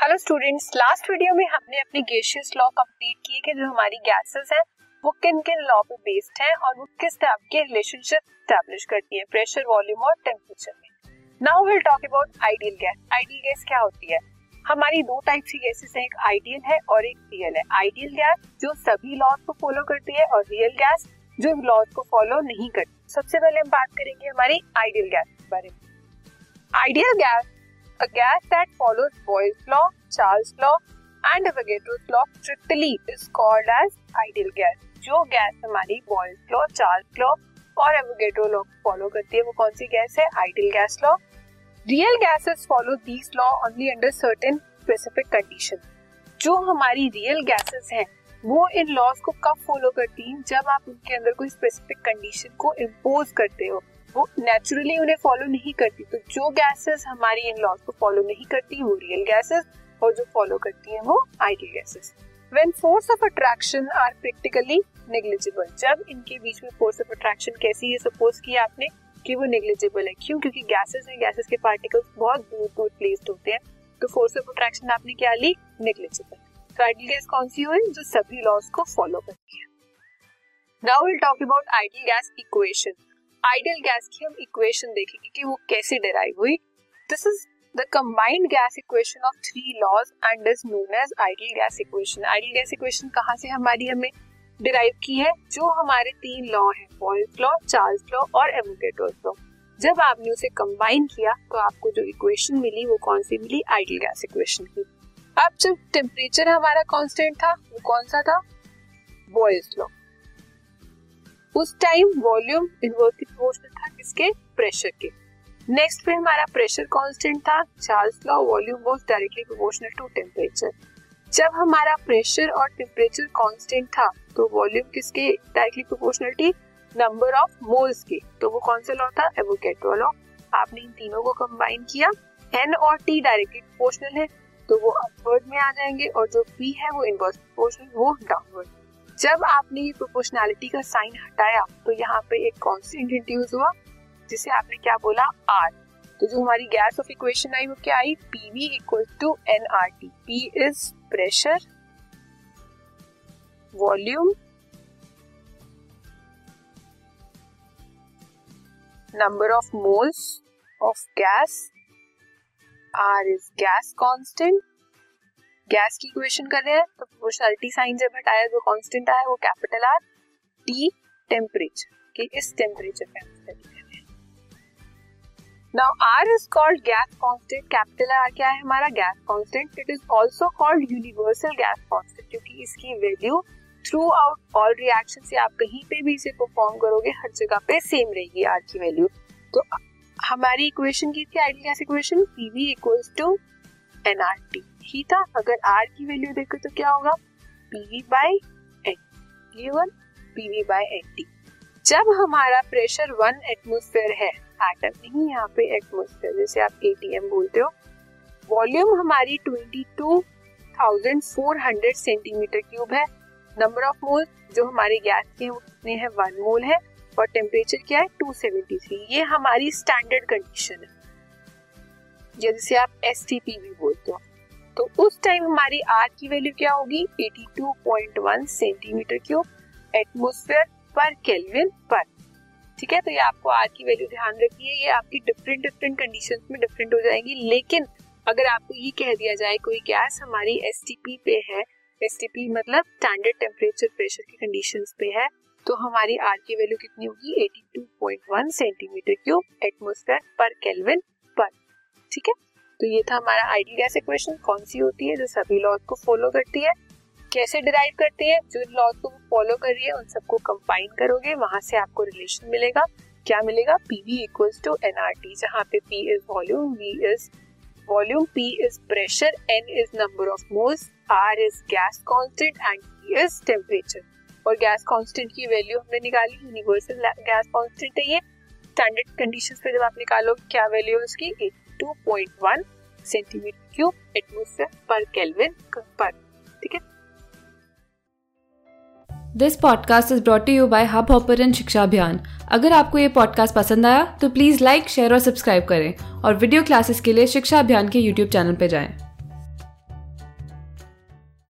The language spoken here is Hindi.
हेलो स्टूडेंट्स लास्ट वीडियो में हमने अपनी गेशियस लॉ कंप्लीट किए कि जो हमारी गैसेस हैं, वो किन किन लॉ पे बेस्ड हैं और वो किस टाइप के रिलेशनशिप स्टैब्लिश करती हैं प्रेशर वॉल्यूम और टेम्परेचर में। Now will talk about ideal gas ideal gas क्या होती है? हमारी दो टाइप की गैसेस हैं, एक आइडियल है और एक रियल है। आइडियल गैस जो सभी लॉज को फॉलो करती है और रियल गैस जो लॉज को फॉलो नहीं करती। सबसे पहले हम बात करेंगे हमारी आइडियल गैस के बारे में। Ideal gas A gas that follows Boyle's law, Charles' law and Avogadro's law strictly is called as ideal gas. जो गैस हमारी बॉयल्स लॉ चार्ल्स लॉ और एवोगेड्रो लॉ फॉलो करती है वो कौन सी गैस है? Ideal gas law real gases follow these law only under certain specific condition जो हमारी रियल गैसेस हैं वो इन लॉज को कब फॉलो करती हैं? जब आप उनके अंदर कोई स्पेसिफिक कंडीशन को इम्पोज करते हो। वो नेचुरली उन्हें फॉलो नहीं करती। तो जो गैसेस हमारी इन लॉज को फॉलो नहीं करती, वो रियल गैसेस और जो फॉलो करती हैं वो ideal gases when force of attraction are practically negligible जब इनके बीच में फोर्स ऑफ़ अट्रैक्शन कैसी है सपोज़ किया आपने कि वो नेग्लिजिबल है। क्यों? क्योंकि गैसेस हैं गैसेस के पार्टिकल्स बहुत दूर दूर प्लेस्ड होते हैं। तो फोर्स ऑफ़ अट्रैक्शन आपने क्या ली? नेग्लिजिबल तो आइडियल गैस कौन सी हुई? जो सभी लॉज को फॉलो करती है। Now will talk about ideal gas equation ideal gas की हम इक्वेशन देखेंगे कि वो कैसे डिराइव हुई। This is the combined gas equation of three laws and is known as ideal gas equation ideal gas equation कहाँ से हमारी हमें डिराइव की है? जो हमारे तीन लॉ है बॉयल्स लॉ चार्ल्स लॉ और एवोगेड्रोस लॉ जब आपने उसे कंबाइन किया तो आपको जो इक्वेशन मिली, वो कौन सी मिली? आइडियल गैस इक्वेशन की। अब जब टेम्परेचर हमारा कांस्टेंट था, वो कौन सा था? बॉयल्स लॉ उस टाइम वॉल्यूम इनवर्सली प्रोपोर्शनल था किसके? प्रेशर के। नेक्स्ट पे हमारा प्रेशर कांस्टेंट था Charles law volume was directly proportional to temperature जब हमारा प्रेशर और टेम्परेचर कांस्टेंट था तो वॉल्यूम किसके? डायरेक्टली प्रोपोर्शनल थी नंबर ऑफ़ मोल्स के। तो वो कौन सा लॉ था? एवोगेड्रो लॉ आपने इन तीनों को कंबाइन किया। एन और टी डायरेक्टली प्रोपोर्शनल है तो वो अपवर्ड में आ जाएँगे और जो पी है वो इनवर्स प्रोपोर्शनल वो डाउनवर्ड जब आपने ये प्रोपोर्शनैलिटी का साइन हटाया तो यहाँ पे एक कॉन्स्टेंट इंट्रोड्यूस हुआ, जिसे आपने क्या बोला? आर तो जो हमारी गैस ऑफ़ इक्वेशन आई, वो क्या आई? PV equal to N R T P is pressure volume number of moles of gas R is gas constant gas की इक्वेशन कर रहे हैं तो प्रोपोर्शनलिटी साइन जब हटाया, जो कांस्टेंट आया, वो कैपिटल आर टी टेम्परेचर कि इस टेम्परेचर पे now R is called gas constant capital R क्या है हमारा? Gas constant it is also called universal gas constant क्योंकि इसकी value throughout all reaction से आप कहीं पे भी इसे परफॉर्म करोगे, हर जगह पे सेम रहेगी आर की वैल्यू तो हमारी इक्वेशन की थी ideal gas equation PV equals to NRT ही था। अगर आर की वैल्यू देखो तो क्या होगा? PV by N clear PV by N T जब हमारा प्रेशर वन एटमोस्फेयर है एटम नहीं यहाँ पे एटमोस्फेयर जैसे आप एटीएम बोलते हो वॉल्यूम हमारी twenty two thousand four hundred centimetre cube है। नंबर ऑफ़ मोल जो हमारे गैस के वो हैं वन मोल है, और टेम्परेचर क्या है? टू सेवेंटी थ्री ये हमारी स्टैंडर्ड कंडीशन है। जैसे आप एस टी पी भी बोलते हो। तो उस टाइम हमारी आर की वैल्यू क्या होगी? 82.1 सेंटीमीटर क्यूब एटमोस्फेयर पर केल्विन पर। ठीक है? तो ये आपको आर की वैल्यू ध्यान रखिए ये आपकी डिफरेंट डिफरेंट कंडीशंस में डिफरेंट हो जाएँगी। लेकिन अगर आपको ये कह दिया जाए, कोई गैस हमारी एसटीपी पे है एसटीपी मतलब स्टैंडर्ड टेम्परेचर प्रेशर की कंडीशन पे है तो हमारी आर की वैल्यू कितनी होगी? 82.1 सेंटीमीटर क्यूब एटमोस्फेयर पर केल्विन पर। ठीक है? तो ये था हमारा आइडियल गैस इक्वेशन कौन सी होती है जो सभी लॉज को फॉलो करती है, कैसे डिराइव करती है, जो लॉज को फॉलो कर रही है, उन सबको कंबाइन करोगे, वहाँ से आपको रिलेशन मिलेगा। क्या मिलेगा? पीवी इक्वल्स टू एनआरटी जहाँ पे P is volume V is volume P is pressure N is number of moles R is gas constant and T is temperature और गैस कांस्टेंट की वैल्यू हमने निकाली यूनिवर्सल गैस कांस्टेंट है ये। स्टैंडर्ड कंडीशंस पे जब आप निकालो क्या वैल्यू है उसकी? 2.1 सेंटीमीटर क्यूब एटमोस्फेयर पर केल्विन पर ठीक है? This podcast is brought you by hub ऑपर शिक्षा अभियान अगर आपको ये पॉडकास्ट पसंद आया तो प्लीज़ लाइक शेयर और सब्सक्राइब करें और वीडियो क्लासेस के लिए शिक्षा अभियान के यूट्यूब चैनल पर जाएँ।